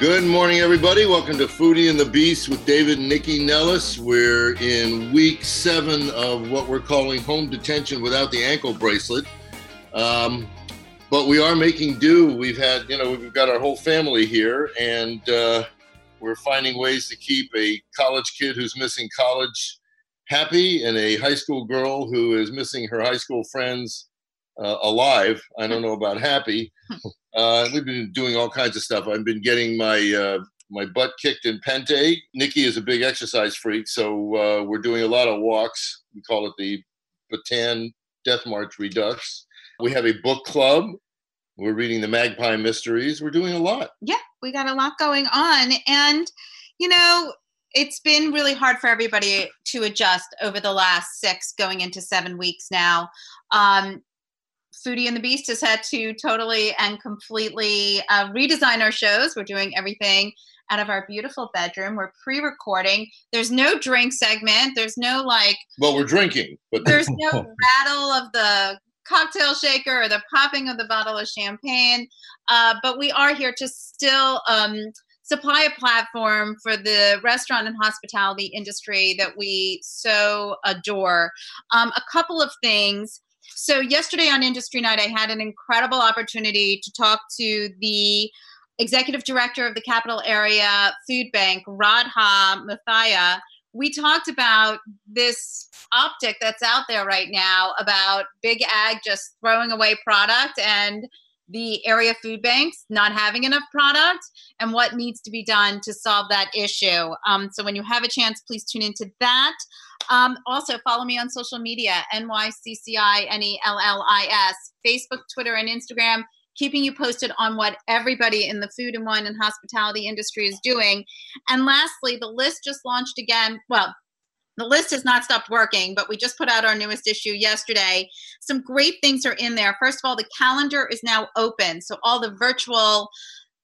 Good morning, everybody. Welcome to Foodie and the Beast with David and Nycci Nellis. We're in week seven of what we're calling home detention without the ankle bracelet. Um, but we are making do. We've had, you know, we've got our whole family here, and uh, we're finding ways to keep a college kid who's missing college happy and a high school girl who is missing her high school friends uh, alive. I don't know about happy. Uh, we've been doing all kinds of stuff. I've been getting my uh, my butt kicked in Pente. Nycci is a big exercise freak, so uh, we're doing a lot of walks. We call it the Bataan Death March Redux. We have a book club. We're reading the Magpie Mysteries. We're doing a lot. Yeah, we got a lot going on. And, you know, it's been really hard for everybody to adjust over the last six, going into seven weeks now. Um, Foodie and the Beast has had to totally and completely uh, redesign our shows. We're doing everything out of our beautiful bedroom. We're pre-recording. There's no drink segment. There's no like. Well, we're drinking, but there's no rattle of the cocktail shaker or the popping of the bottle of champagne. Uh, but we are here to still um, supply a platform for the restaurant and hospitality industry that we so adore. Um, a couple of things. So, yesterday on Industry Night, I had an incredible opportunity to talk to the executive director of the capital area food bank, Radha Muthiah. We talked about this optic that's out there right now about big ag just throwing away product and the area food banks not having enough product and what needs to be done to solve that issue. Um, so when you have a chance, please tune into that. Um, also, follow me on social media NYCCI-N-E-L-L-I-S, Facebook, Twitter, and Instagram, keeping you posted on what everybody in the food and wine and hospitality industry is doing. And lastly, the list just launched again. Well, the list has not stopped working, but we just put out our newest issue yesterday. Some great things are in there. First of all, the calendar is now open. So all the virtual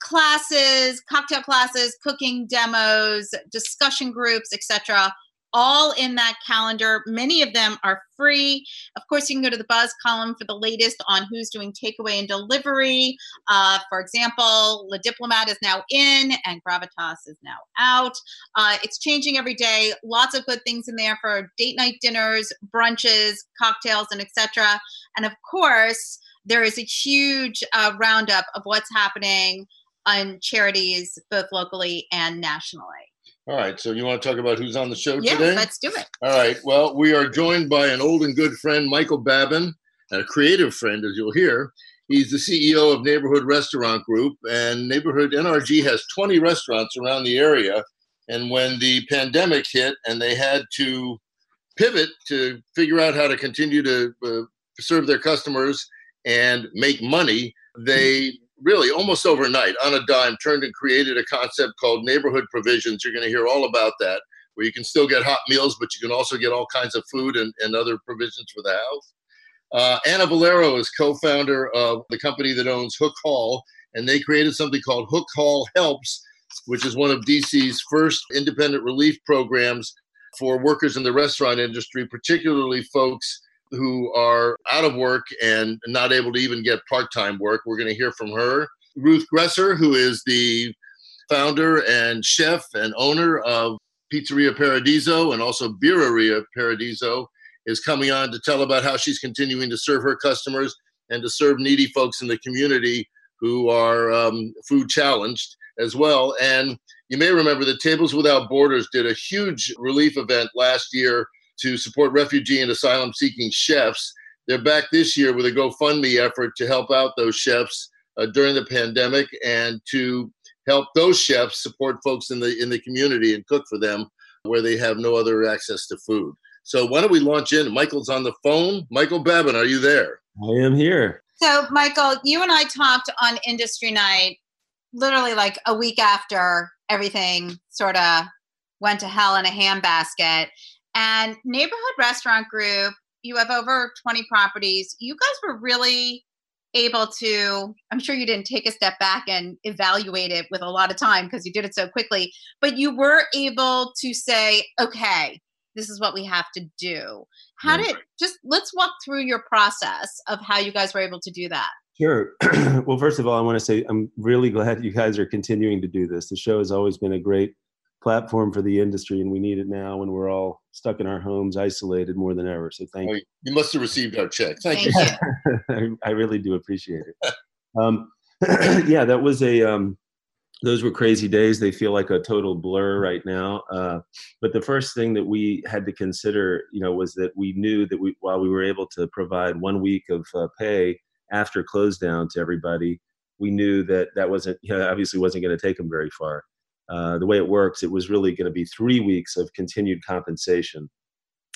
classes, cocktail classes, cooking demos, discussion groups, etc all in that calendar. Many of them are free. Of course, you can go to the Buzz column for the latest on who's doing takeaway and delivery. Uh, for example, Le Diplomate is now in and Gravitas is now out. Uh, it's changing every day. Lots of good things in there for date night dinners, brunches, cocktails, and etc. And of course, there is a huge uh, roundup of what's happening on charities, both locally and nationally. All right. So you want to talk about who's on the show today? yeah, today? let's do it. All right. Well, we are joined by an old and good friend, Michael Babin, and a creative friend, as you'll hear. He's the CEO of Neighborhood Restaurant Group, and Neighborhood NRG has 20 restaurants around the area. And when the pandemic hit and they had to pivot to figure out how to continue to uh, serve their customers and make money, they really almost overnight on a dime turned and created a concept called neighborhood provisions. You're going to hear all about that, where you can still get hot meals, but you can also get all kinds of food and, and other provisions for the house. Uh, Anna Valero is co founder of the company that owns Hook Hall, and they created something called Hook Hall Helps, which is one of DC's first independent relief programs for workers in the restaurant industry, particularly folks who are out of work and not able to even get part time work. We're going to hear from her. Ruth Gresser, who is the founder and chef and owner of Pizzeria Paradiso and also Birreria Paradiso, is coming on to tell about how she's continuing to serve her customers and to serve needy folks in the community who are um, food challenged as well. And you may remember that Tables Without Borders did a huge relief event last year to support refugee and asylum seeking chefs. They're back this year with a GoFundMe effort to help out those chefs uh, during the pandemic and to help those chefs support folks in the in the community and cook for them where they have no other access to food. So why don't we launch in? Michael's on the phone. Michael Babin, are you there? I am here. So, Michael, you and I talked on Industry Night literally like a week after everything sort of went to hell in a handbasket. And Neighborhood Restaurant Group, you have over 20 properties. You guys were really able to, I'm sure you didn't take a step back and evaluate it with a lot of time because you did it so quickly, but you were able to say, okay, this is what we have to do. How did just let's walk through your process of how you guys were able to do that? Sure. well, first of all, I want to say I'm really glad you guys are continuing to do this. The show has always been a great platform for the industry, and we need it now when we're all stuck in our homes, isolated more than ever. So thank oh, you. You must have received our check. Thank, thank you. I, I, really do appreciate it. Um, yeah, that was a. Um, those were crazy days. They feel like a total blur right now. Uh, but the first thing that we had to consider, you know, was that we knew that we, while we were able to provide one week of uh, pay after close down to everybody, we knew that that wasn't, you know, obviously wasn't going to take them very far. Uh, the way it works, it was really going to be three weeks of continued compensation.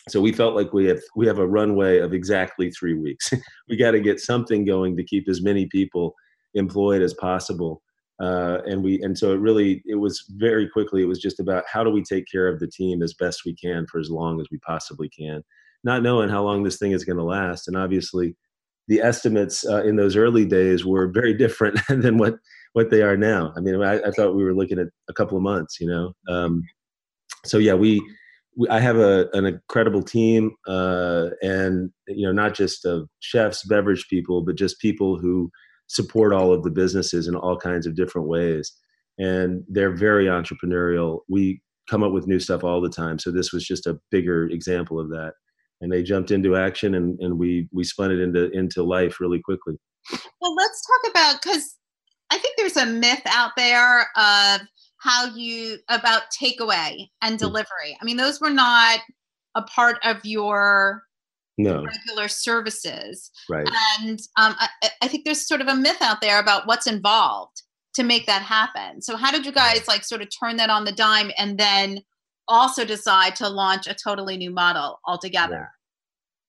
So we felt like we have we have a runway of exactly three weeks. we got to get something going to keep as many people employed as possible. Uh, and we and so it really it was very quickly it was just about how do we take care of the team as best we can for as long as we possibly can not knowing how long this thing is going to last and obviously the estimates uh, in those early days were very different than what what they are now. I mean, I, I, thought we were looking at a couple of months, you know. Um, so yeah, we, we, I have a an incredible team, uh, and you know, not just of chefs, beverage people, but just people who support all of the businesses in all kinds of different ways, and they're very entrepreneurial. We come up with new stuff all the time, so this was just a bigger example of that and they jumped into action and, and we we spun it into into life really quickly well let's talk about because i think there's a myth out there of how you about takeaway and hmm. delivery i mean those were not a part of your no. regular services right and um, I, I think there's sort of a myth out there about what's involved to make that happen so how did you guys like sort of turn that on the dime and then also decide to launch a totally new model altogether?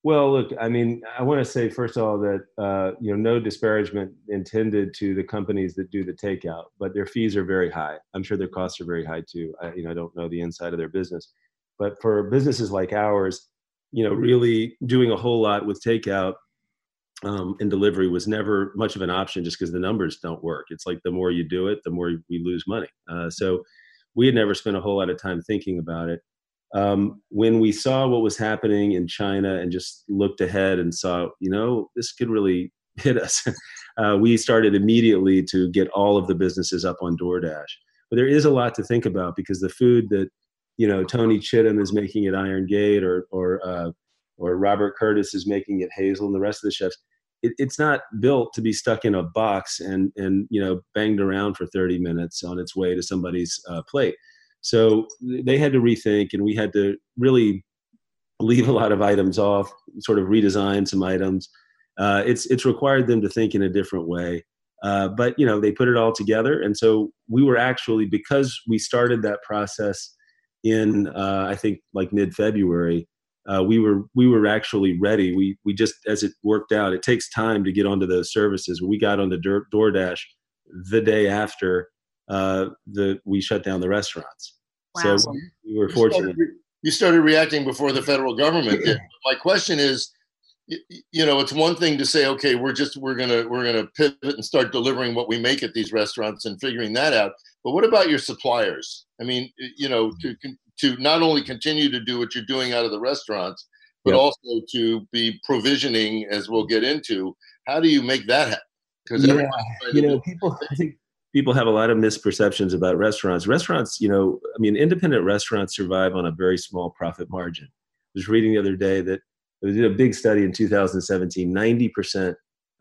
Well, look, I mean, I want to say first of all that uh, you know no disparagement intended to the companies that do the takeout, but their fees are very high. I'm sure their costs are very high too. I, you know, I don't know the inside of their business, but for businesses like ours, you know, really doing a whole lot with takeout um, and delivery was never much of an option, just because the numbers don't work. It's like the more you do it, the more we lose money. Uh, so we had never spent a whole lot of time thinking about it. Um, when we saw what was happening in China and just looked ahead and saw, you know, this could really hit us, uh, we started immediately to get all of the businesses up on DoorDash. But there is a lot to think about because the food that, you know, Tony Chittum is making at Iron Gate or or uh, or Robert Curtis is making at Hazel and the rest of the chefs, it, it's not built to be stuck in a box and and you know banged around for 30 minutes on its way to somebody's uh, plate so they had to rethink and we had to really leave a lot of items off sort of redesign some items uh, it's it's required them to think in a different way uh, but you know they put it all together and so we were actually because we started that process in uh, i think like mid-february uh, we were we were actually ready. We we just as it worked out, it takes time to get onto those services. We got on the Door, DoorDash the day after uh, the we shut down the restaurants. Wow. So we were fortunate. You started, you started reacting before the federal government did. My question is, you know, it's one thing to say, okay, we're just we're gonna we're gonna pivot and start delivering what we make at these restaurants and figuring that out. But what about your suppliers? I mean, you know, to to not only continue to do what you're doing out of the restaurants, but yep. also to be provisioning, as we'll get into. How do you make that happen? Because yeah, you know, people. I think people have a lot of misperceptions about restaurants. Restaurants, you know, I mean, independent restaurants survive on a very small profit margin. I was reading the other day that they did a big study in 2017. 90 percent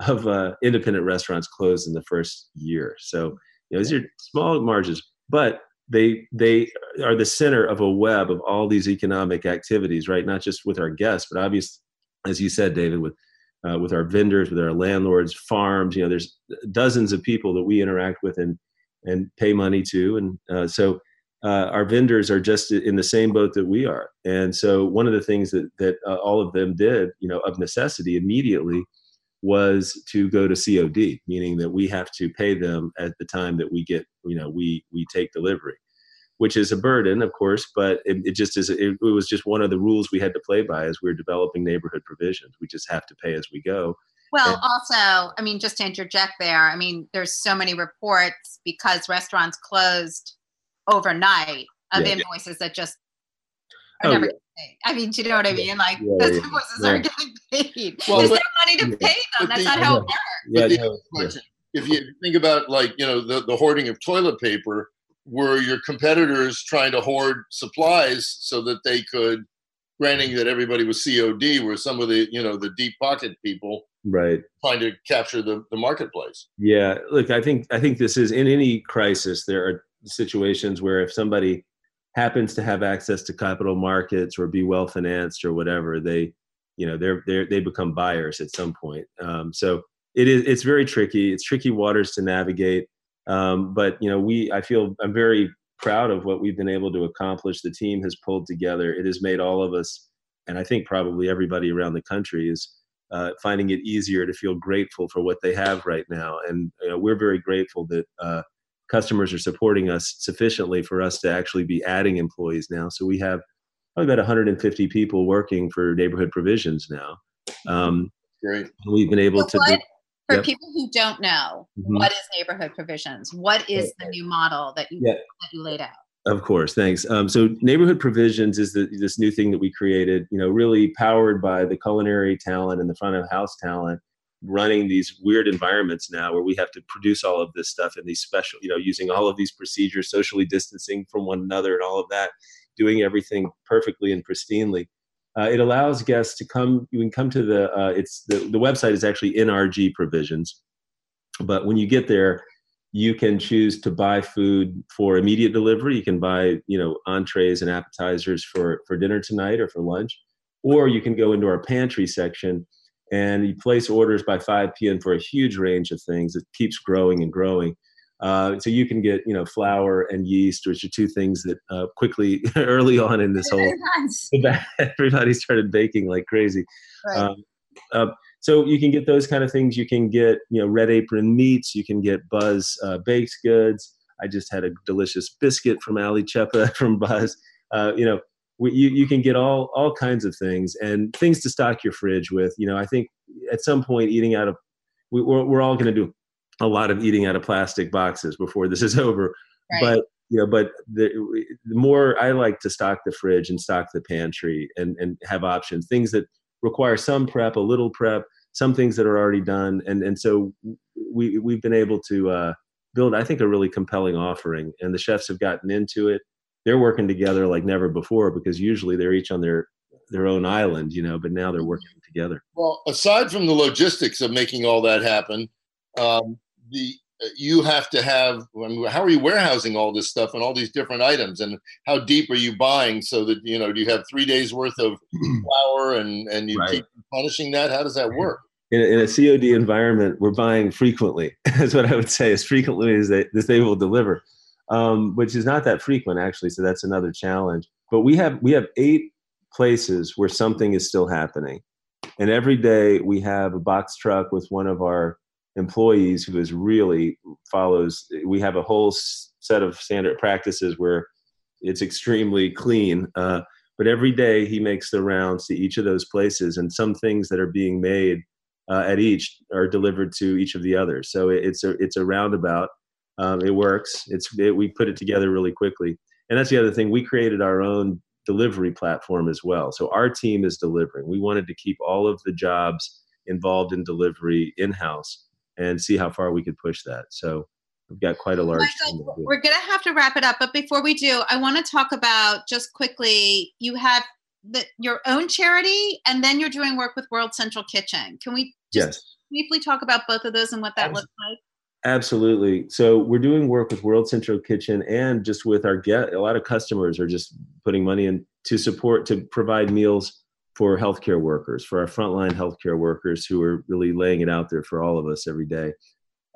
of uh, independent restaurants closed in the first year. So, you know, these are small margins, but they they are the center of a web of all these economic activities, right? Not just with our guests, but obviously, as you said, David, with uh, with our vendors, with our landlords, farms. You know, there's dozens of people that we interact with and and pay money to, and uh, so uh, our vendors are just in the same boat that we are. And so, one of the things that that uh, all of them did, you know, of necessity, immediately was to go to COD, meaning that we have to pay them at the time that we get, you know, we we take delivery. Which is a burden, of course, but it, it just is. It, it, was just one of the rules we had to play by as we were developing neighborhood provisions. We just have to pay as we go. Well, and, also, I mean, just to interject there, I mean, there's so many reports because restaurants closed overnight of yeah. invoices that just are oh, never. Yeah. I mean, do you know what I mean? Like yeah, those invoices are getting paid. Well, Is there money to pay them? That's the, not how it works. if you think about like you know the, the hoarding of toilet paper were your competitors trying to hoard supplies so that they could granting that everybody was cod were some of the you know the deep pocket people right. trying to capture the, the marketplace? Yeah look i think i think this is in any crisis there are situations where if somebody happens to have access to capital markets or be well financed or whatever they you know they're, they're they become buyers at some point. Um, so it is it's very tricky. It's tricky waters to navigate um, but you know, we I feel I'm very proud of what we've been able to accomplish. The team has pulled together. It has made all of us, and I think probably everybody around the country is uh, finding it easier to feel grateful for what they have right now. And you know, we're very grateful that uh, customers are supporting us sufficiently for us to actually be adding employees now. So we have probably about 150 people working for neighborhood provisions now. Um, Great. We've been able to. Do, for yep. people who don't know, mm-hmm. what is neighborhood provisions? What is the new model that you, that you laid out? Of course, thanks. Um, so, neighborhood provisions is the, this new thing that we created. You know, really powered by the culinary talent and the front of house talent, running these weird environments now where we have to produce all of this stuff in these special, you know, using all of these procedures, socially distancing from one another, and all of that, doing everything perfectly and pristinely. Uh, it allows guests to come. You can come to the. Uh, it's the the website is actually NRG Provisions, but when you get there, you can choose to buy food for immediate delivery. You can buy you know entrees and appetizers for for dinner tonight or for lunch, or you can go into our pantry section and you place orders by 5 p.m. for a huge range of things. It keeps growing and growing. Uh, so you can get you know flour and yeast, which are two things that uh, quickly early on in this whole everybody started baking like crazy. Right. Um, uh, so you can get those kind of things. You can get you know red apron meats. You can get Buzz uh, baked goods. I just had a delicious biscuit from Ali Chepa from Buzz. Uh, you know we, you, you can get all all kinds of things and things to stock your fridge with. You know I think at some point eating out of we, we're, we're all going to do a lot of eating out of plastic boxes before this is over. Right. But you know, but the, the more I like to stock the fridge and stock the pantry and and have options, things that require some prep, a little prep, some things that are already done, and and so we we've been able to uh, build, I think, a really compelling offering, and the chefs have gotten into it. They're working together like never before because usually they're each on their their own island, you know, but now they're working together. Well, aside from the logistics of making all that happen, um, the uh, you have to have I mean, how are you warehousing all this stuff and all these different items? And how deep are you buying so that you know do you have three days worth of flour and and you right. keep punishing that? How does that work? In a, in a cod environment we're buying frequently that's what i would say as frequently as they, as they will deliver um, which is not that frequent actually so that's another challenge. But we have we have eight places where something is still happening. And every day we have a box truck with one of our employees who is really follows we have a whole set of standard practices where it's extremely clean uh, but every day he makes the rounds to each of those places and some things that are being made uh, at each are delivered to each of the others. So it's a it's a roundabout um, it works. It's it, we put it together really quickly. And that's the other thing we created our own delivery platform as well. So our team is delivering. We wanted to keep all of the jobs involved in delivery in house and see how far we could push that. So we've got quite a large. We're going to have to wrap it up, but before we do, I want to talk about just quickly. You have the, your own charity, and then you're doing work with World Central Kitchen. Can we just yes. briefly talk about both of those and what that Absolutely. looks like? Absolutely. So we're doing work with World Central Kitchen and just with our get a lot of customers are just putting money in to support to provide meals for healthcare workers, for our frontline healthcare workers who are really laying it out there for all of us every day.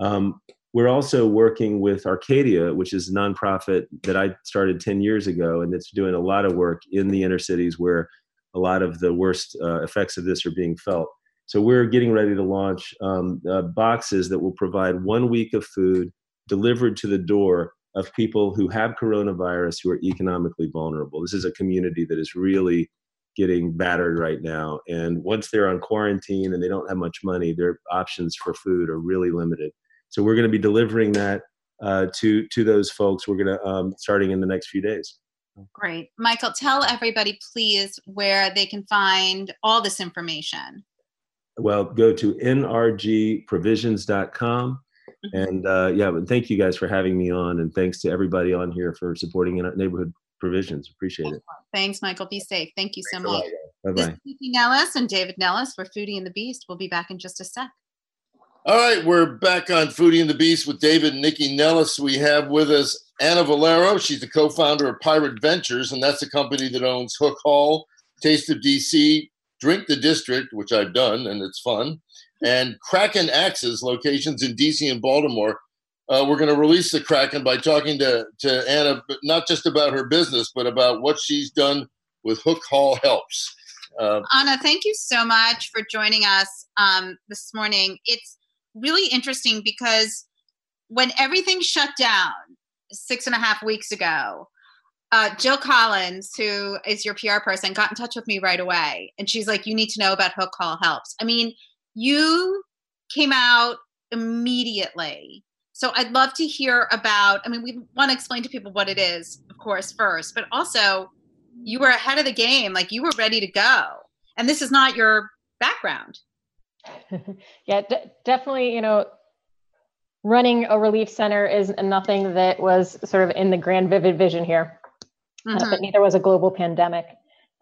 Um, we're also working with Arcadia, which is a nonprofit that I started 10 years ago, and it's doing a lot of work in the inner cities where a lot of the worst uh, effects of this are being felt. So we're getting ready to launch um, uh, boxes that will provide one week of food delivered to the door of people who have coronavirus who are economically vulnerable. This is a community that is really getting battered right now. And once they're on quarantine and they don't have much money, their options for food are really limited. So we're going to be delivering that uh, to to those folks. We're going to um, starting in the next few days. Great, Michael. Tell everybody, please, where they can find all this information. Well, go to nrgprovisions.com. Mm-hmm. And uh, yeah, but thank you guys for having me on, and thanks to everybody on here for supporting our neighborhood provisions. Appreciate it. Thanks, Michael. Be safe. Thank you so much. Bye bye. Nycci Nellis and David Nellis for Foodie and the Beast. We'll be back in just a sec. All right, we're back on Foodie and the Beast with David and Nycci Nellis. We have with us Anna Valero. She's the co-founder of Pirate Ventures, and that's a company that owns Hook Hall, Taste of DC, Drink the District, which I've done, and it's fun, and Kraken Axes locations in DC and Baltimore uh, we're going to release the Kraken by talking to, to Anna, but not just about her business, but about what she's done with Hook Hall Helps. Uh, Anna, thank you so much for joining us um, this morning. It's really interesting because when everything shut down six and a half weeks ago, uh, Jill Collins, who is your PR person, got in touch with me right away. And she's like, You need to know about Hook Hall Helps. I mean, you came out immediately so I'd love to hear about, I mean, we want to explain to people what it is, of course, first, but also you were ahead of the game, like you were ready to go. And this is not your background. yeah, d- definitely, you know, running a relief center is nothing that was sort of in the grand vivid vision here. Mm-hmm. Uh, but neither was a global pandemic.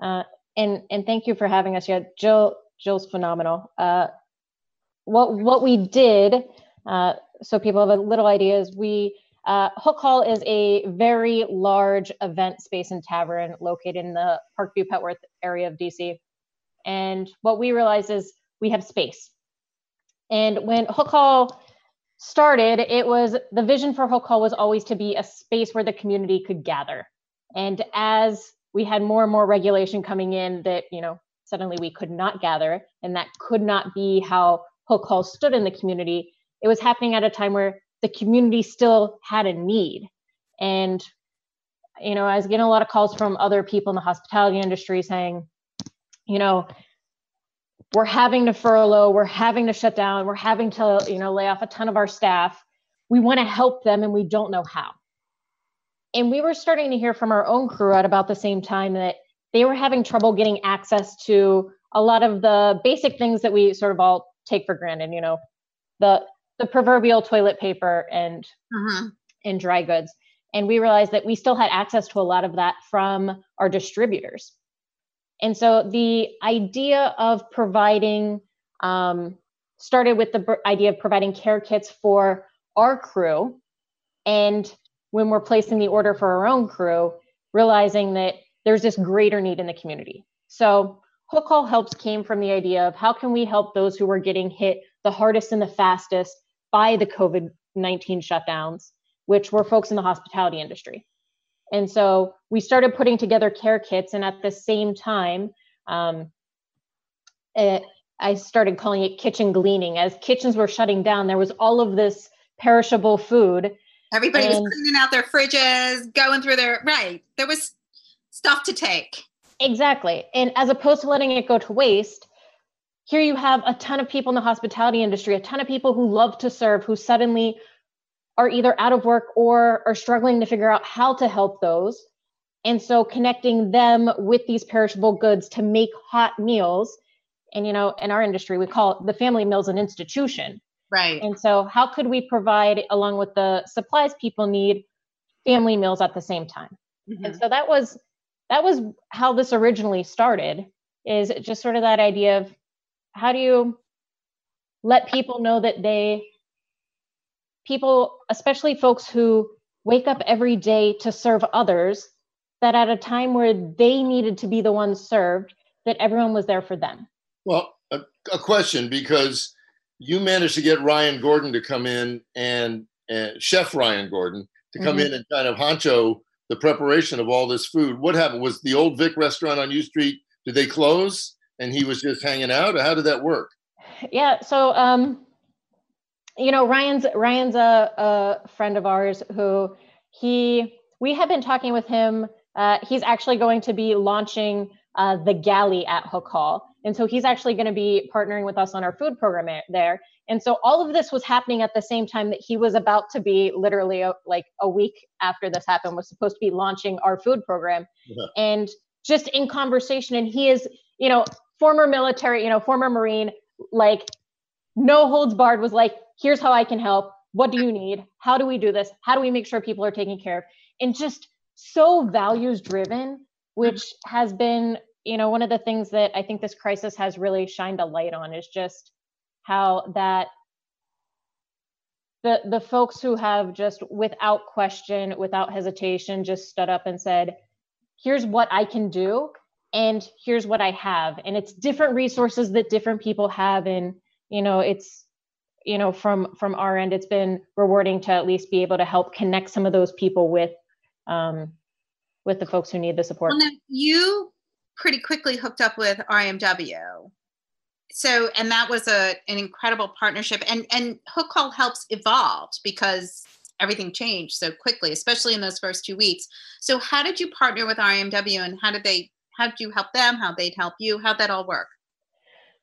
Uh, and and thank you for having us. Yeah, Jill Jill's phenomenal. Uh, what what we did uh, so people have a little ideas. We uh, Hook Hall is a very large event space and tavern located in the Parkview Petworth area of DC. And what we realized is we have space. And when Hook Hall started, it was the vision for Hook Hall was always to be a space where the community could gather. And as we had more and more regulation coming in that, you know, suddenly we could not gather, and that could not be how Hook Hall stood in the community, it was happening at a time where the community still had a need. And, you know, I was getting a lot of calls from other people in the hospitality industry saying, you know, we're having to furlough, we're having to shut down, we're having to, you know, lay off a ton of our staff. We want to help them and we don't know how. And we were starting to hear from our own crew at about the same time that they were having trouble getting access to a lot of the basic things that we sort of all take for granted, you know, the the proverbial toilet paper and uh-huh. and dry goods. And we realized that we still had access to a lot of that from our distributors. And so the idea of providing um, started with the idea of providing care kits for our crew. And when we're placing the order for our own crew realizing that there's this greater need in the community. So hook hall helps came from the idea of how can we help those who are getting hit the hardest and the fastest by the COVID 19 shutdowns, which were folks in the hospitality industry. And so we started putting together care kits, and at the same time, um, it, I started calling it kitchen gleaning. As kitchens were shutting down, there was all of this perishable food. Everybody was cleaning out their fridges, going through their right. There was stuff to take. Exactly. And as opposed to letting it go to waste, here you have a ton of people in the hospitality industry, a ton of people who love to serve, who suddenly are either out of work or are struggling to figure out how to help those. And so connecting them with these perishable goods to make hot meals. And, you know, in our industry, we call it the family meals an institution. Right. And so, how could we provide, along with the supplies people need, family meals at the same time? Mm-hmm. And so that was that was how this originally started. Is just sort of that idea of how do you let people know that they people especially folks who wake up every day to serve others that at a time where they needed to be the ones served that everyone was there for them? Well a, a question because you managed to get ryan gordon to come in and, and chef ryan gordon to come mm-hmm. in and kind of honcho the preparation of all this food. What happened? Was the old vic restaurant on u street did they close and he was just hanging out? How did that work? Yeah, so um, you know, Ryan's Ryan's a, a friend of ours who he we have been talking with him. Uh, he's actually going to be launching uh, the galley at Hook Hall. And so he's actually going to be partnering with us on our food program there. And so all of this was happening at the same time that he was about to be literally a, like a week after this happened was supposed to be launching our food program. Yeah. And just in conversation, and he is, you know, former military, you know, former Marine, like no holds barred was like, here's how I can help. What do you need? How do we do this? How do we make sure people are taken care of? And just so values driven, which has been, you know, one of the things that I think this crisis has really shined a light on is just how that the the folks who have just without question, without hesitation, just stood up and said, here's what I can do and here's what I have. And it's different resources that different people have. And, you know, it's, you know, from from our end, it's been rewarding to at least be able to help connect some of those people with um with the folks who need the support. Well, you pretty quickly hooked up with RAMW. So, and that was a an incredible partnership. And and Hook Hall helps evolved because everything changed so quickly, especially in those first two weeks. So, how did you partner with RAMW, and how did they? How did you help them? How they'd help you? How'd that all work?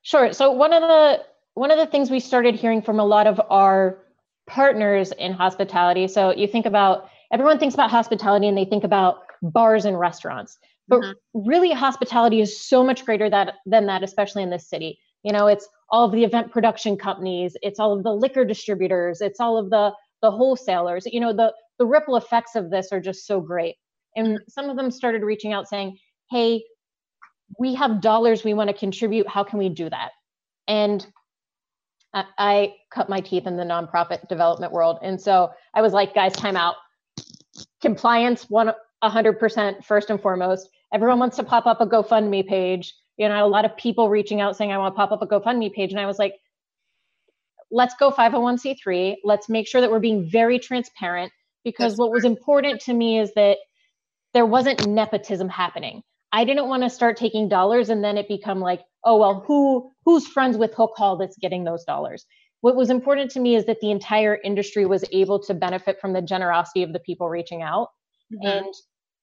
Sure. So one of the one of the things we started hearing from a lot of our partners in hospitality. So you think about everyone thinks about hospitality and they think about bars and restaurants, but mm-hmm. really hospitality is so much greater that than that, especially in this city. You know, it's all of the event production companies, it's all of the liquor distributors, it's all of the the wholesalers you know the the ripple effects of this are just so great and some of them started reaching out saying hey we have dollars we want to contribute how can we do that? And I, I cut my teeth in the nonprofit development world. And so i was like guys time out. Compliance one 100% first and foremost. Everyone wants to pop up a gofundme page. You know a lot of people reaching out saying i want to pop up a gofundme page. And i was like let's go 501c3. Let's make sure that we're being very transparent because what was important to me is that there wasn't nepotism happening. I didn't want to start taking dollars and then it become like, oh well, who who's friends with Hook Hall that's getting those dollars? What was important to me is that the entire industry was able to benefit from the generosity of the people reaching out mm-hmm. and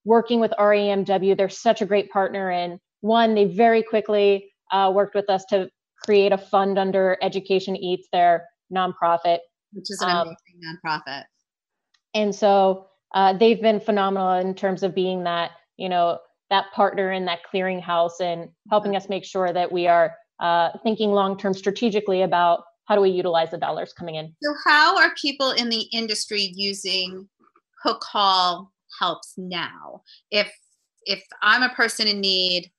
working with RAMW. They're such a great partner, and one, they very quickly uh, worked with us to create a fund under Education Eats, their nonprofit, which is an um, amazing nonprofit. And so uh, they've been phenomenal in terms of being that you know that partner in that clearinghouse and helping us make sure that we are uh, thinking long term strategically about how do we utilize the dollars coming in. So, how are people in the industry using Hook Hall helps now? If if I'm a person in need,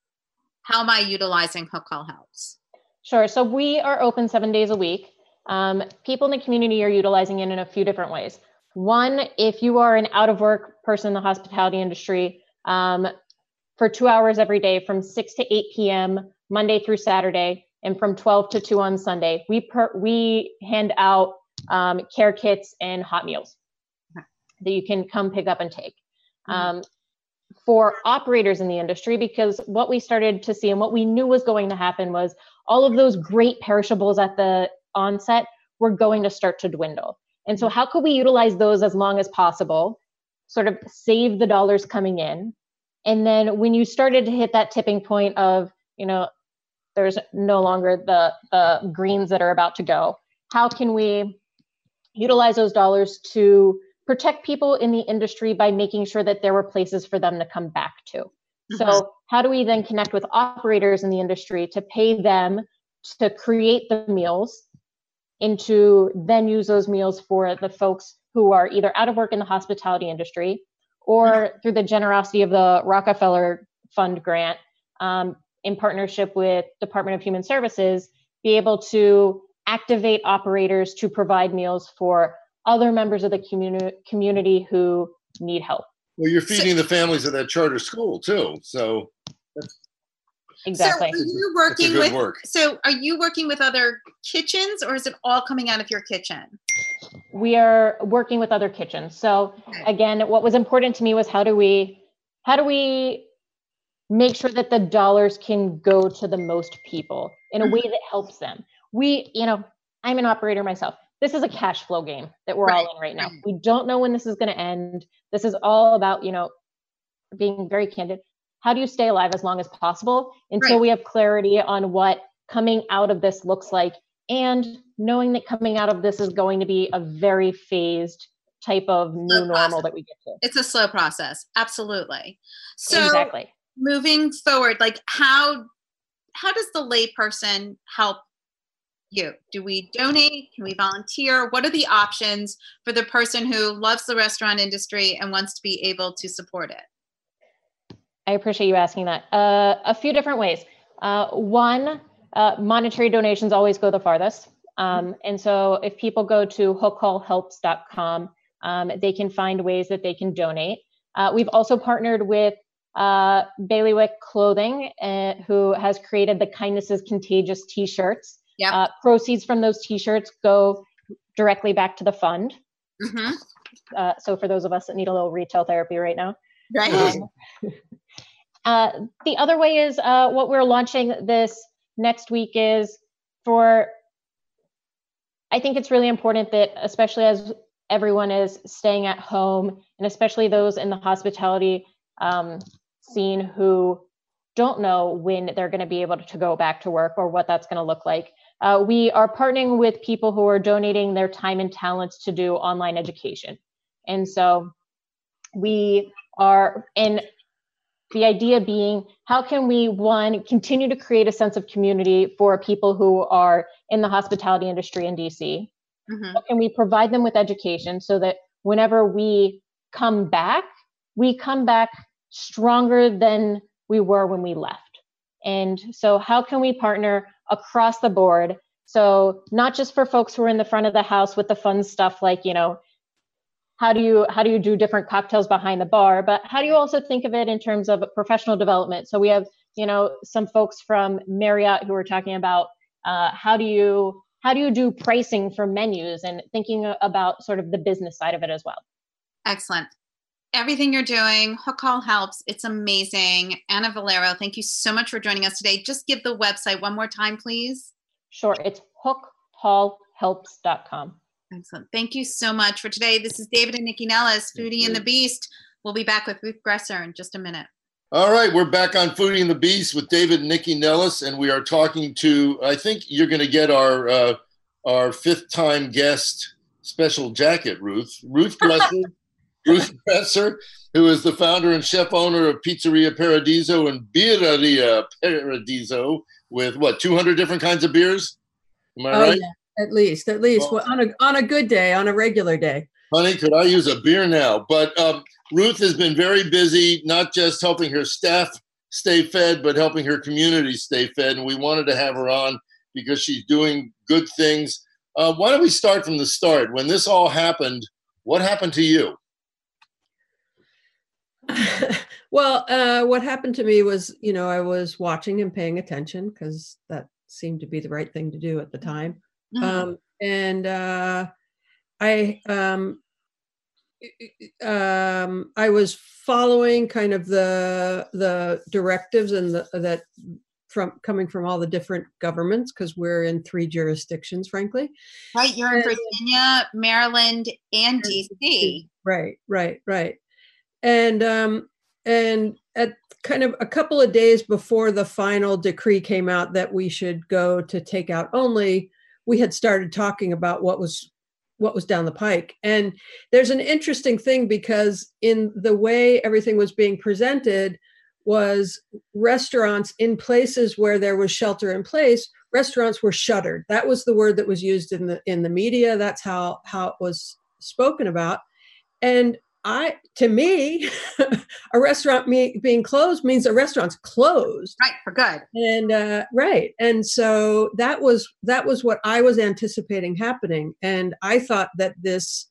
how am I utilizing Hook Hall helps? Sure. So we are open seven days a week. Um, people in the community are utilizing it in a few different ways. One, if you are an out of work person in the hospitality industry, um, for two hours every day from 6 to 8 p.m., Monday through Saturday, and from 12 to 2 on Sunday, we, per- we hand out um, care kits and hot meals that you can come pick up and take. Mm-hmm. Um, for operators in the industry, because what we started to see and what we knew was going to happen was all of those great perishables at the onset were going to start to dwindle. And so, how could we utilize those as long as possible, sort of save the dollars coming in? And then, when you started to hit that tipping point of, you know, there's no longer the, the greens that are about to go, how can we utilize those dollars to protect people in the industry by making sure that there were places for them to come back to? So, mm-hmm. how do we then connect with operators in the industry to pay them to create the meals and to then use those meals for the folks who are either out of work in the hospitality industry or mm-hmm. through the generosity of the Rockefeller Fund grant um, in partnership with Department of Human Services, be able to activate operators to provide meals for other members of the communi- community who need help. Well, you're feeding so, the families of that charter school too. So exactly. So are you working with work. so are you working with other kitchens or is it all coming out of your kitchen? We are working with other kitchens. So oh. again, what was important to me was how do we how do we make sure that the dollars can go to the most people in a way that helps them. We, you know, I'm an operator myself. this is a cash flow game that we're right. all in right now. We don't know when this is going to end. This is all about, you know, being very candid. How do you stay alive as long as possible until right. we have clarity on what coming out of this looks like and knowing that coming out of this is going to be a very phased type of new normal process. that we get to. It's a slow process. Absolutely. So exactly. moving forward, like how how does the layperson help you? Do we donate? Can we volunteer? What are the options for the person who loves the restaurant industry and wants to be able to support it? I appreciate you asking that. Uh, a few different ways. Uh, one, uh, monetary donations always go the farthest. Um, and so if people go to hookhallhelps.com, um, they can find ways that they can donate. Uh, we've also partnered with uh, Bailiwick Clothing, uh, who has created the Kindness is Contagious t shirts. Yep. Uh, proceeds from those t shirts go directly back to the fund. Mm-hmm. Uh, so for those of us that need a little retail therapy right now. Right. Um, uh, the other way is uh, what we're launching this next week is for I think it's really important that, especially as everyone is staying at home, and especially those in the hospitality um, scene who don't know when they're going to be able to go back to work or what that's going to look like. Uh, we are partnering with people who are donating their time and talents to do online education. And so we are, and the idea being how can we one continue to create a sense of community for people who are in the hospitality industry in dc mm-hmm. how can we provide them with education so that whenever we come back we come back stronger than we were when we left? And so how can we partner across the board? So not just for folks who are in the front of the house with the fun stuff like you know how do you how do you do different cocktails behind the bar? But how do you also think of it in terms of professional development? So we have you know some folks from marriott who are talking about uh, how do you how do you do pricing for menus and thinking about sort of the business side of it as well? Excellent. Everything you're doing hook hall helps. It's amazing. Anna valero thank you so much for joining us today. Just give the website one more time please. Sure. It's hookhallhelps.com Excellent. Thank you so much for today. This is David and Nycci Nellis, Foodie and the Beast. We'll be back with Ruth Gresser in just a minute. All right, we're back on Foodie and the Beast with David and Nycci Nellis, and we are talking to. I think you're going to get our uh, our fifth time guest special jacket, Ruth. Ruth Gresser, Ruth Gresser, who is the founder and chef owner of Pizzeria Paradiso and Birreria Paradiso, with what 200 different kinds of beers. Am I oh, right? Yeah. At least, at least well, on a on a good day, on a regular day. Honey, could I use a beer now? But um, Ruth has been very busy, not just helping her staff stay fed, but helping her community stay fed. And we wanted to have her on because she's doing good things. Uh, why don't we start from the start? When this all happened, what happened to you? well, uh, what happened to me was, you know, I was watching and paying attention because that seemed to be the right thing to do at the time. Mm-hmm. Um, and uh, I um, um, I was following kind of the the directives and the, that from coming from all the different governments because we're in three jurisdictions, frankly. Right, you're in Virginia, Maryland, and DC. Right, right, right. And um, and at kind of a couple of days before the final decree came out that we should go to takeout only, we had started talking about what was what was down the pike. And there's an interesting thing because in the way everything was being presented was restaurants in places where there was shelter in place restaurants were shuttered. That was the word that was used in the in the media. That's how how it was spoken about. And I to me, a restaurant me, being closed means a restaurant's closed. Right, for good. And uh, right, and so that was that was what I was anticipating happening, and I thought that this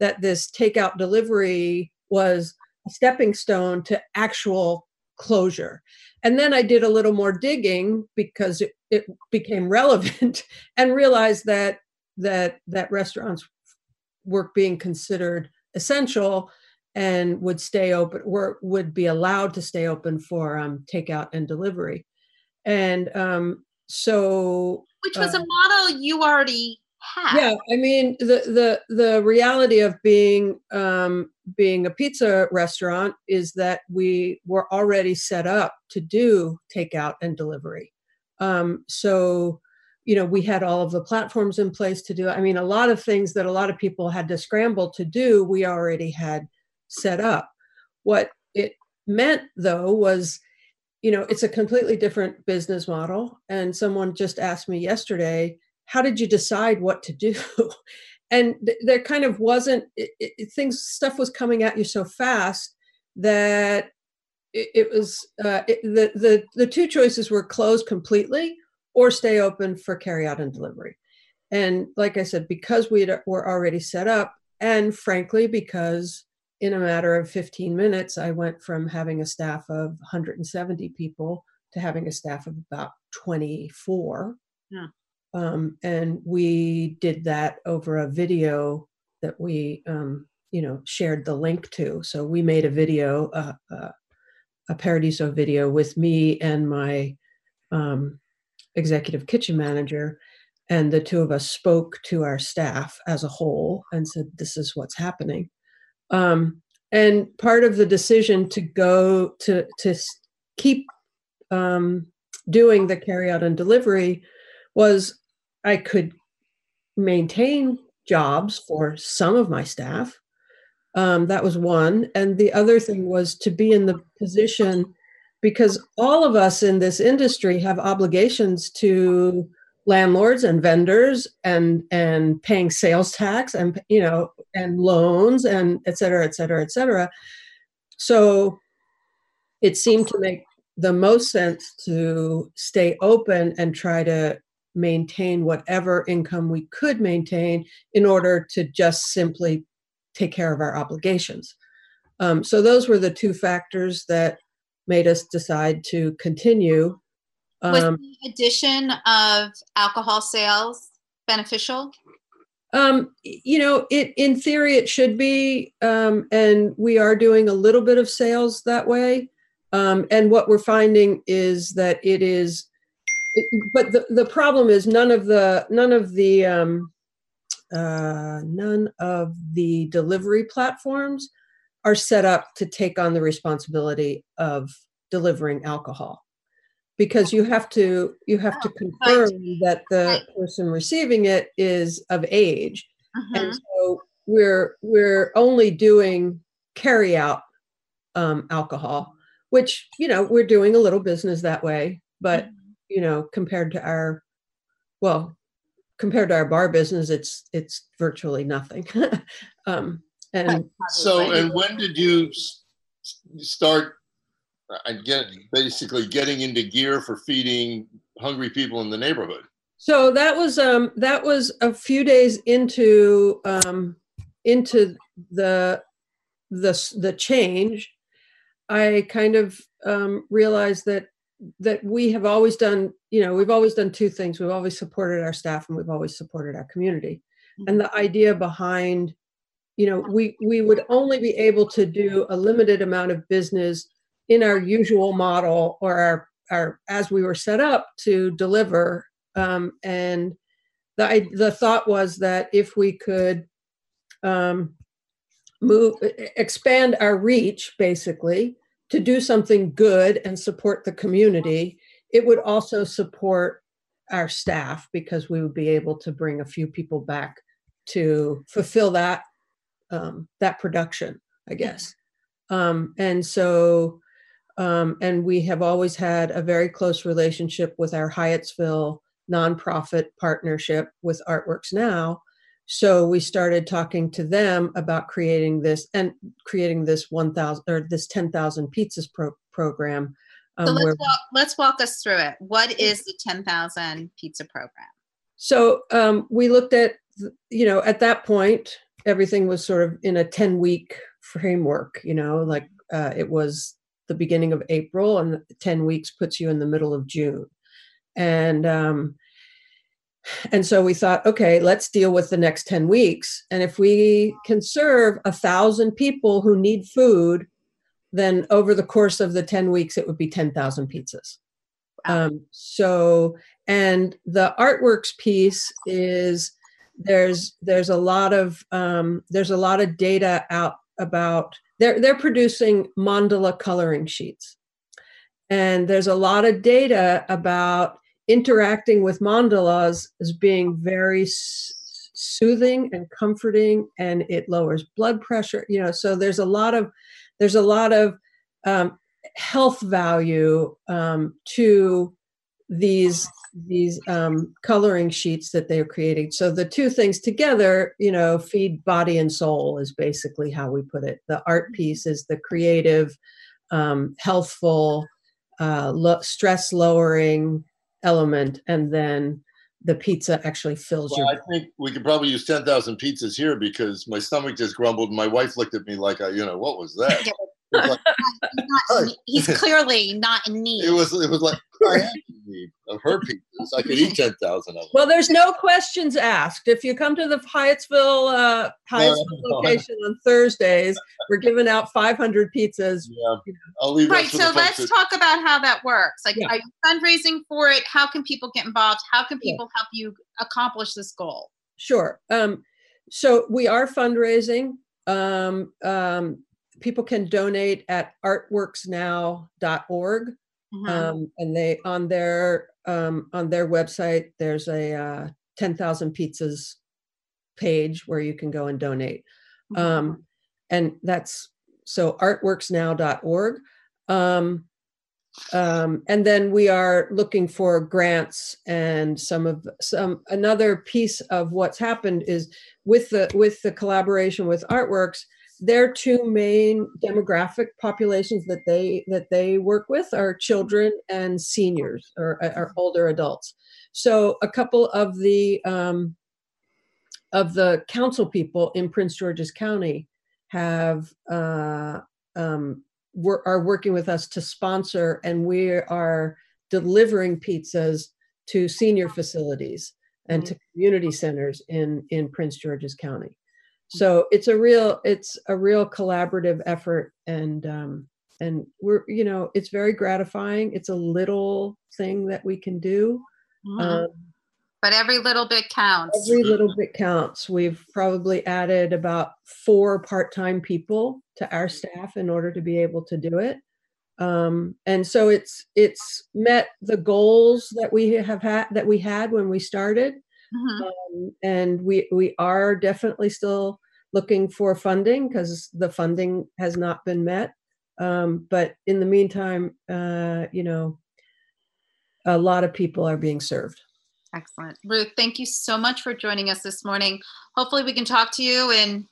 that this takeout delivery was a stepping stone to actual closure. And then I did a little more digging because it, it became relevant and realized that that that restaurants were being considered essential and would stay open or would be allowed to stay open for um, takeout and delivery and um, so which was uh, a model you already had Yeah, I mean the the the reality of being um, being a pizza restaurant is that we were already set up to do takeout and delivery. Um, so you know we had all of the platforms in place to do. I mean, a lot of things that a lot of people had to scramble to do, we already had set up. What it meant though was you know it's a completely different business model and someone just asked me yesterday how did you decide what to do and th- there kind of wasn't it, it, things stuff was coming at you so fast that it, it was uh, the, the the two choices were closed completely or stay open for carry out and delivery and like i said because we were already set up and frankly because in a matter of 15 minutes i went from having a staff of 170 people to having a staff of about 24 yeah. Um, and we did that over a video that we, um, you know, shared the link to. So we made a video, uh, uh, a Paradiso video with me and my um, executive kitchen manager. And the two of us spoke to our staff as a whole and said, this is what's happening. Um, and part of the decision to go to, to keep um, doing the carry out and delivery was I could maintain jobs for some of my staff. Um, that was one. And the other thing was to be in the position because all of us in this industry have obligations to landlords and vendors and and paying sales tax and you know and loans and et cetera et cetera et cetera so it seemed to make the most sense to stay open and try to maintain whatever income we could maintain in order to just simply take care of our obligations. Um, so those were the two factors that made us decide to continue. Um, Was the addition of alcohol sales beneficial? Um, you know, it in theory it should be, um, and we are doing a little bit of sales that way. Um, and what we're finding is that it is but the, the problem is none of the none of the um, uh, none of the delivery platforms are set up to take on the responsibility of delivering alcohol because you have to you have to confirm that the person receiving it is of age and mm-hmm. so we're we're only doing carry out um, alcohol which you know we're doing a little business that way but mm-hmm you know, compared to our, well, compared to our bar business, it's it's virtually nothing. um, and so, and when did you start? I get basically getting into gear for feeding hungry people in the neighborhood. So that was um, that was a few days into um, into the the the change. I kind of um, realized that that we have always done you know we've always done two things we've always supported our staff and we've always supported our community mm-hmm. and the idea behind you know we we would only be able to do a limited amount of business in our usual model or our our as we were set up to deliver. Um, and the the thought was that if we could um, move expand our reach basically to do something good and support the community, it would also support our staff because we would be able to bring a few people back to fulfill that um, that production, I guess. Um, and so, um, and we have always had a very close relationship with our Hyattsville nonprofit partnership with Artworks Now, so we started talking to them about creating this and creating this 1000 or this 10,000 pizzas pro- program. Um, so let's, where, walk, let's walk us through it. What is the 10,000 pizza program? So um, we looked at, you know, at that point, everything was sort of in a 10 week framework, you know, like uh, it was the beginning of April and 10 weeks puts you in the middle of June. And um, and so we thought, okay, let's deal with the next 10 weeks. And if we can serve a thousand people who need food, then over the course of the 10 weeks, it would be 10,000 pizzas. Um, so, and the artworks piece is there's there's a lot of um, there's a lot of data out about they're they're producing mandala coloring sheets. And there's a lot of data about interacting with mandalas as being very s- soothing and comforting and it lowers blood pressure you know so there's a lot of there's a lot of um, health value um, to these these um, coloring sheets that they're creating. So the two things together, you know, feed body and soul is basically how we put it. The art piece is the creative, um, healthful, uh, lo- stress lowering element, and then the pizza actually fills Well, your. I think we could probably use 10,000 pizzas here because my stomach just grumbled. And my wife looked at me like, I, you know, what was that? It was like, He's, not he's clearly not in need. it was, it was like I have to need of her pizzas. I could eat 10,000 of them. Well, there's no questions asked. If you come to the Hyattsville, uh, Hyattsville no, I- location on Thursdays, we're giving out 500 pizzas. yeah, I'll leave Right. So let's folks talk about how that works. Like, Yeah. are you fundraising for it? How can people get involved? How can people help you accomplish this goal? Sure. Um, so we are fundraising. Um, um, people can donate at artworksnow.org. Mhm. Um, and they on their um, on their website, there's a uh, 10,000 pizzas page where you can go and donate. Mhm. um, and that's so artworksnow.org um, um, and then we are looking for grants and some of some another piece of what's happened is with the with the collaboration with artworks their two main demographic populations that they that they work with are children and seniors or, or older adults so a couple of the um, of the council people in Prince George's County have uh, um, wor- are working with us to sponsor, and we are delivering pizzas to senior facilities and to community centers in in Prince George's County. So it's a real it's a real collaborative effort, and um, and we're you know it's very gratifying. It's a little thing that we can do. Mhm. Um, but every little bit counts. Every little bit counts. We've probably added about four part-time people to our staff in order to be able to do it. Um, and so it's it's met the goals that we have had that we had when we started. Mhm. Um, and we we are definitely still looking for funding because the funding has not been met. Um, but in the meantime, uh, you know, a lot of people are being served. Excellent. Ruth, thank you so much for joining us this morning. Hopefully we can talk to you in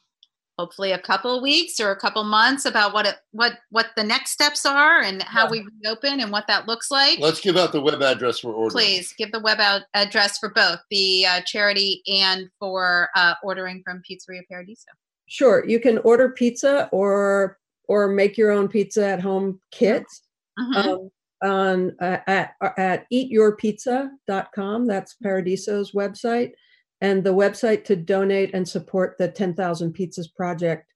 hopefully a couple of weeks or a couple months about what it, what what the next steps are and how Yeah. we reopen and what that looks like. Let's give out the web address for ordering. Please give the web out address for both the uh, charity and for uh, ordering from Pizzeria Paradiso. Sure, you can order pizza or or make your own pizza at home kits Mhm. um, on uh, at at eatyourpizza.com. That's Paradiso's website, and the website to donate and support the 10,000 Pizzas project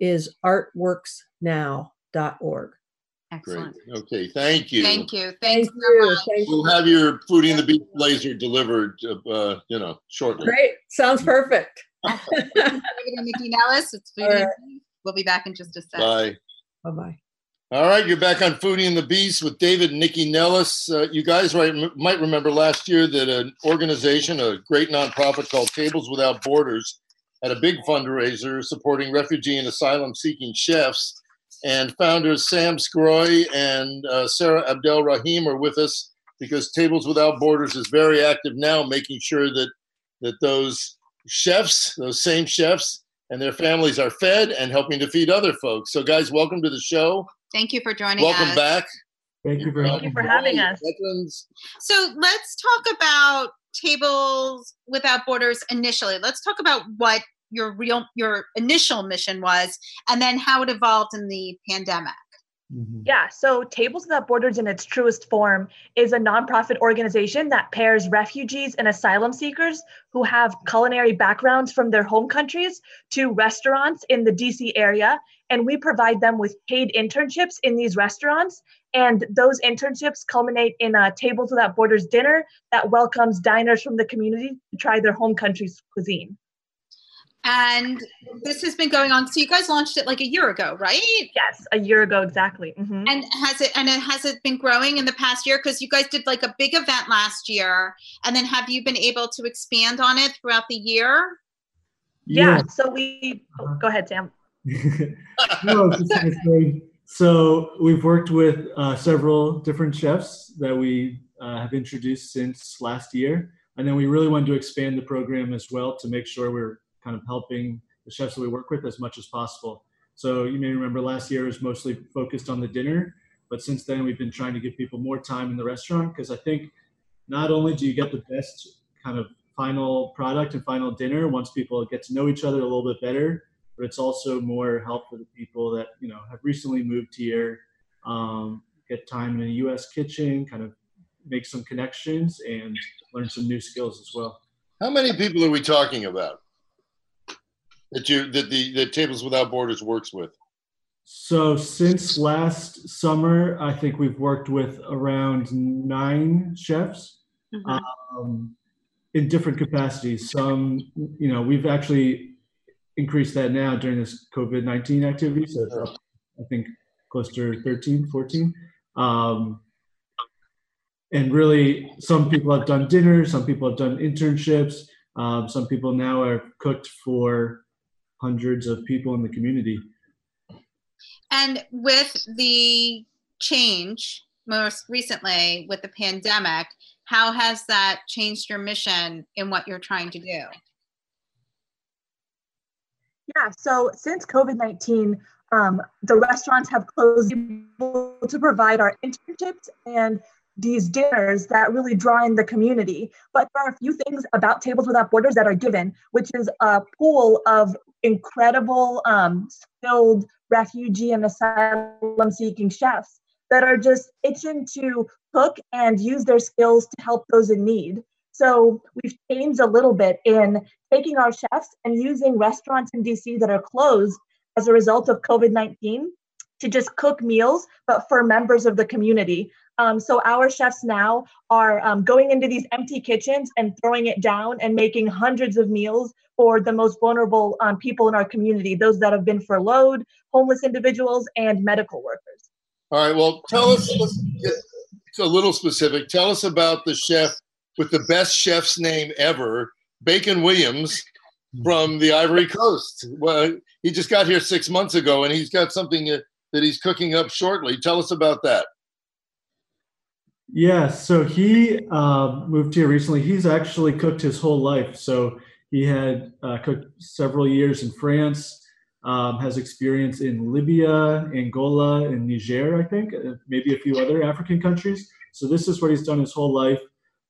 is artworksnow.org. Great. Excellent. Okay. Thank you. Thank you. Thank Thanks so you. much. Thank We'll you. have your Foodie and the Beast laser delivered, uh, you know, shortly. Great, sounds perfect. David and Nycci Nellis. It's Foodie right. We'll be back in just a sec. Bye. Bye bye. All right, you're back on Foodie and the Beast with David and Nycci Nellis. Uh, you guys right, m- might remember last year that an organization, a great nonprofit called Tables Without Borders, had a big fundraiser supporting refugee and asylum seeking chefs. And founders Sam Scroy and uh, Sarah Abdel Rahim are with us because Tables Without Borders is very active now, making sure that that those chefs, those same chefs, and their families are fed and helping to feed other folks. So, guys, welcome to the show. Thank you for joining Welcome us. Welcome back. Thank you very Thank you for having us. Veterans. So let's talk about Tables Without Borders initially. Let's talk about what your real your initial mission was and then how it evolved in the pandemic. Mm-hmm. Yeah, so Tables Without Borders in its truest form is a nonprofit organization that pairs refugees and asylum seekers who have culinary backgrounds from their home countries to restaurants in the DC area. And we provide them with paid internships in these restaurants. And those internships culminate in a Tables Without Borders dinner that welcomes diners from the community to try their home country's cuisine and this has been going on so you guys launched it like a year ago right? Yes a year ago exactly mm-hmm. and has it and it has it been growing in the past year? Because you guys did like a big event last year and then have you been able to expand on it throughout the year? Yeah, yeah. so we oh, go ahead sam. No, so we've worked with uh, several different chefs that we uh, have introduced since last year and then we really wanted to expand the program as well to make sure we're kind of helping the chefs that we work with as much as possible. So you may remember last year was mostly focused on the dinner, but since then we've been trying to give people more time in the restaurant because I think not only do you get the best kind of final product and final dinner once people get to know each other a little bit better, but it's also more help for the people that you know have recently moved here, um, get time in a U.S. kitchen, kind of make some connections and learn some new skills as well. How many people are we talking about? That you that the the Tables Without Borders works with? So since last summer, I think we've worked with around nine chefs mm-hmm. um, in different capacities. Some, you know, we've actually increased that now during this COVID nineteen activity. So it's I think close to 13, 14. Um, and really, some people have done dinners, some people have done internships, um, some people now are cooked for hundreds of people in the community. And with the change most recently with the pandemic, how has that changed your mission in what you're trying to do? Yeah, so since COVID 19, um, the restaurants have closed to provide our internships and these dinners that really draw in the community. But there are a few things about Tables Without Borders that are given, which is a pool of incredible um, skilled refugee and asylum seeking chefs that are just itching to cook and use their skills to help those in need. So we've changed a little bit in taking our chefs and using restaurants in DC that are closed as a result of COVID 19 to just cook meals, but for members of the community. Um, so our chefs now are um, going into these empty kitchens and throwing it down and making hundreds of meals for the most vulnerable um, people in our community, those that have been furloughed, homeless individuals, and medical workers. All right. Well, tell us a little specific. Tell us about the chef with the best chef's name ever, Bacon Williams from the Ivory Coast. Well, he just got here six months ago, and he's got something that he's cooking up shortly. Tell us about that. Yeah, so he uh, moved here recently. He's actually cooked his whole life. So he had uh, cooked several years in France, um, has experience in Libya, Angola, and Niger, I think, maybe a few other African countries. So this is what he's done his whole life.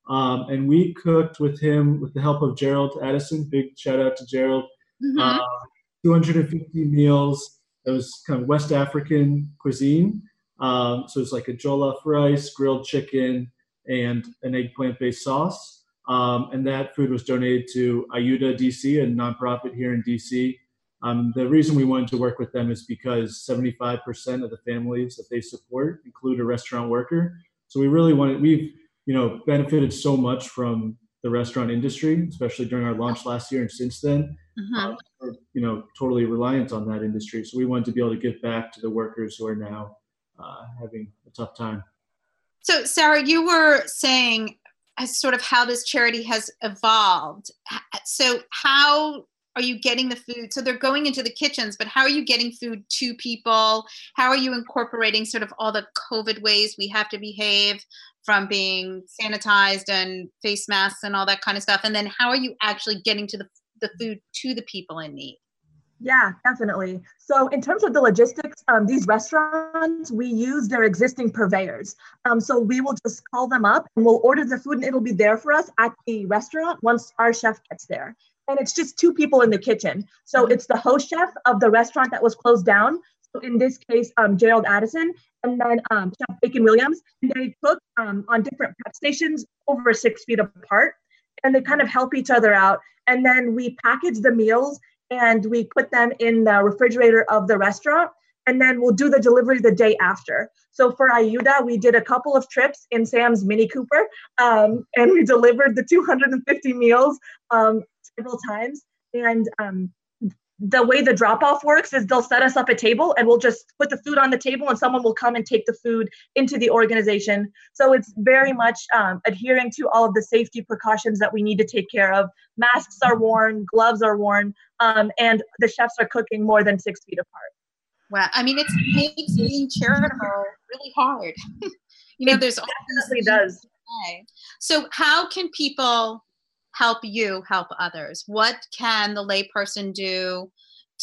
Um, and we cooked with him with the help of Gerald Addison. Big shout out to Gerald. Mm-hmm. Uh, 250 meals. It was kind of West African cuisine. Um, so it's like a jollof rice, grilled chicken, and an eggplant based sauce. Um, and that food was donated to Ayuda DC, a nonprofit here in DC. Um, the reason we wanted to work with them is because 75% of the families that they support include a restaurant worker. So we really wanted, we've, you know, benefited so much from the restaurant industry, especially during our launch last year and since then. Mm-hmm. Uh, you know, totally reliant on that industry. So we wanted to be able to give back to the workers who are now uh, having a tough time. So, Sarah, you were saying as sort of how this charity has evolved. So, how are you getting the food? So, they're going into the kitchens, but how are you getting food to people? How are you incorporating sort of all the COVID ways we have to behave from being sanitized and face masks and all that kind of stuff? And then, how are you actually getting to the, the food to the people in need? Yeah, definitely. So, in terms of the logistics, um, these restaurants, we use their existing purveyors. Um, so, we will just call them up and we'll order the food and it'll be there for us at the restaurant once our chef gets there. And it's just two people in the kitchen. So, mm-hmm. it's the host chef of the restaurant that was closed down. So, in this case, um, Gerald Addison, and then um, Chef Bacon Williams. And they cook um, on different prep stations over six feet apart, and they kind of help each other out. And then we package the meals and we put them in the refrigerator of the restaurant and then we'll do the delivery the day after. So for Ayuda, we did a couple of trips in Sam's Mini Cooper, um, and we delivered the 250 meals um, several times. And um, the way the drop off works is they'll set us up a table and we'll just put the food on the table and someone will come and take the food into the organization so it's very much um, adhering to all of the safety precautions that we need to take care of masks are worn gloves are worn um, and the chefs are cooking more than six feet apart Wow. I mean, it makes being charitable really hard. you know, it there's definitely does. So, how can people help you help others? What can the layperson do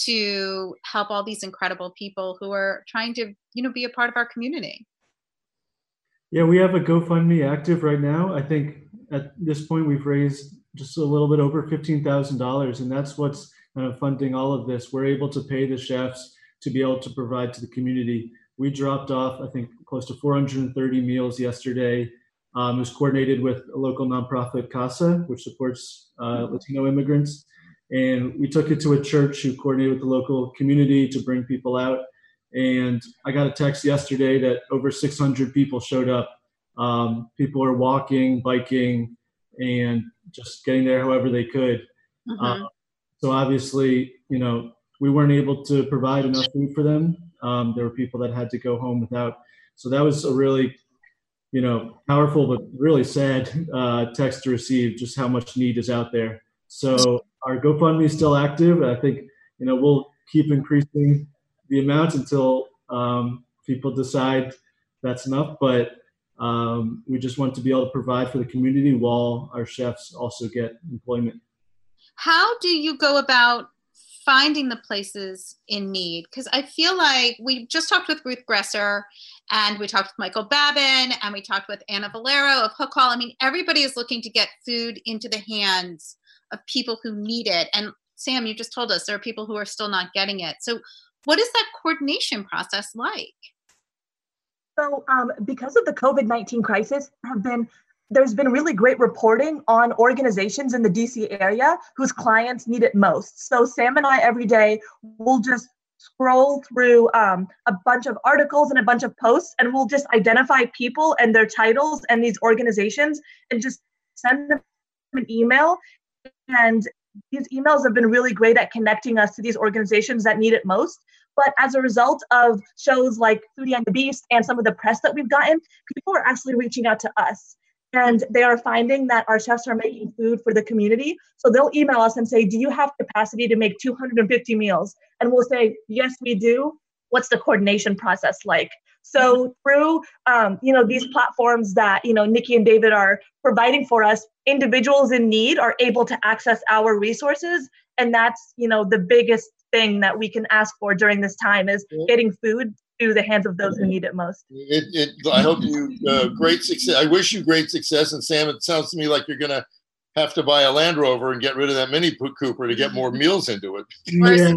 to help all these incredible people who are trying to, you know, be a part of our community? Yeah, we have a GoFundMe active right now. I think at this point we've raised just a little bit over fifteen thousand dollars, and that's what's kind of funding all of this. We're able to pay the chefs to be able to provide to the community. We dropped off, I think, close to 430 meals yesterday. Um, it was coordinated with a local nonprofit, CASA, which supports uh, Latino immigrants. And we took it to a church who coordinated with the local community to bring people out. And I got a text yesterday that over 600 people showed up. Um, people are walking, biking, and just getting there however they could. Mm-hmm. Uh, so obviously, you know, we weren't able to provide enough food for them. Um, there were people that had to go home without. So that was a really, you know, powerful but really sad uh, text to receive. Just how much need is out there. So our GoFundMe is still active. I think you know we'll keep increasing the amount until um, people decide that's enough. But um, we just want to be able to provide for the community while our chefs also get employment. How do you go about finding the places in need because i feel like we just talked with ruth gresser and we talked with michael babin and we talked with anna valero of hook hall. I mean everybody is looking to get food into the hands of people who need it. And sam you just told us there are people who are still not getting it. So what is that coordination process like? So um, because of the covid-19 crisis have been there's been really great reporting on organizations in the DC area whose clients need it most. So Sam and I every day will just scroll through um, a bunch of articles and a bunch of posts, and we'll just identify people and their titles and these organizations, and just send them an email. And these emails have been really great at connecting us to these organizations that need it most. But as a result of shows like Foodie and the Beast and some of the press that we've gotten, people are actually reaching out to us and they are finding that our chefs are making food for the community. So they'll email us and say, Do you have capacity to make 250 meals? And we'll say, Yes, we do. What's the coordination process like? So through um, you know these platforms that you know Nycci and David are providing for us, individuals in need are able to access our resources, and that's you know the biggest thing that we can ask for during this time is getting food to the hands of those who need it most. It, it, I hope you uh, great success. I wish you great success. And Sam, it sounds to me like you're going to have to buy a Land Rover and get rid of that Mini Cooper to get more meals into it. Yeah,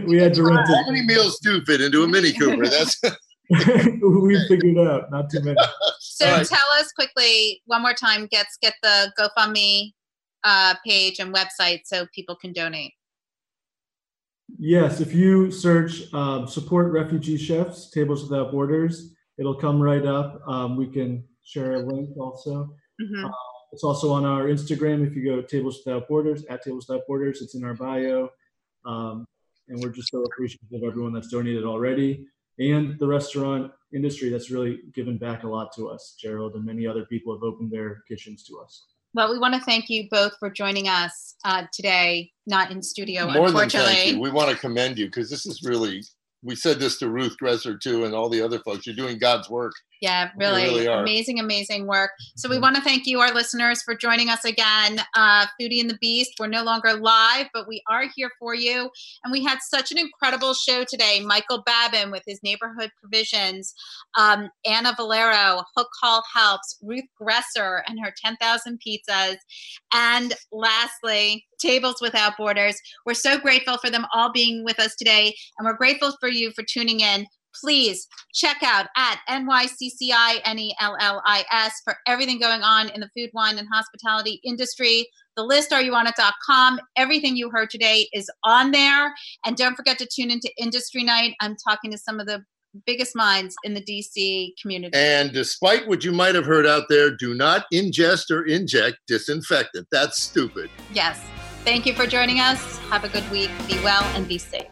we had to rent How many meals do fit into a Mini Cooper? That's we figured out not too many. So right. tell us quickly one more time. Gets get the GoFundMe uh, page and website so people can donate. Yes, if you search um, support refugee chefs, Tables Without Borders, it'll come right up. Um, we can share a link also. Mm-hmm. Uh, it's also on our Instagram. If you go Tables Without Borders, at Tables Without Borders, it's in our bio. Um, and we're just so appreciative of everyone that's donated already and the restaurant industry that's really given back a lot to us. Gerald and many other people have opened their kitchens to us. Well, we want to thank you both for joining us uh, today, not in studio, More unfortunately. Than thank you. We want to commend you because this is really, we said this to Ruth Gresser too and all the other folks. You're doing God's work. Yeah, really, really amazing, amazing work. So we mm-hmm. want to thank you, our listeners, for joining us again. Uh, Foodie and the Beast, we're no longer live, but we are here for you. And we had such an incredible show today. Michael Babin with his neighborhood provisions, um, Anna Valero, Hook Hall Helps, Ruth Gresser and her 10,000 pizzas, and lastly, Tables Without Borders. We're so grateful for them all being with us today, and we're grateful for you for tuning in please check out at NYCCI for everything going on in the food, wine, and hospitality industry. The list, areyouonit.com. Everything you heard today is on there. And don't forget to tune into Industry Night. I'm talking to some of the biggest minds in the DC community. And despite what you might have heard out there, do not ingest or inject disinfectant. That's stupid. Yes. Thank you for joining us. Have a good week. Be well and be safe.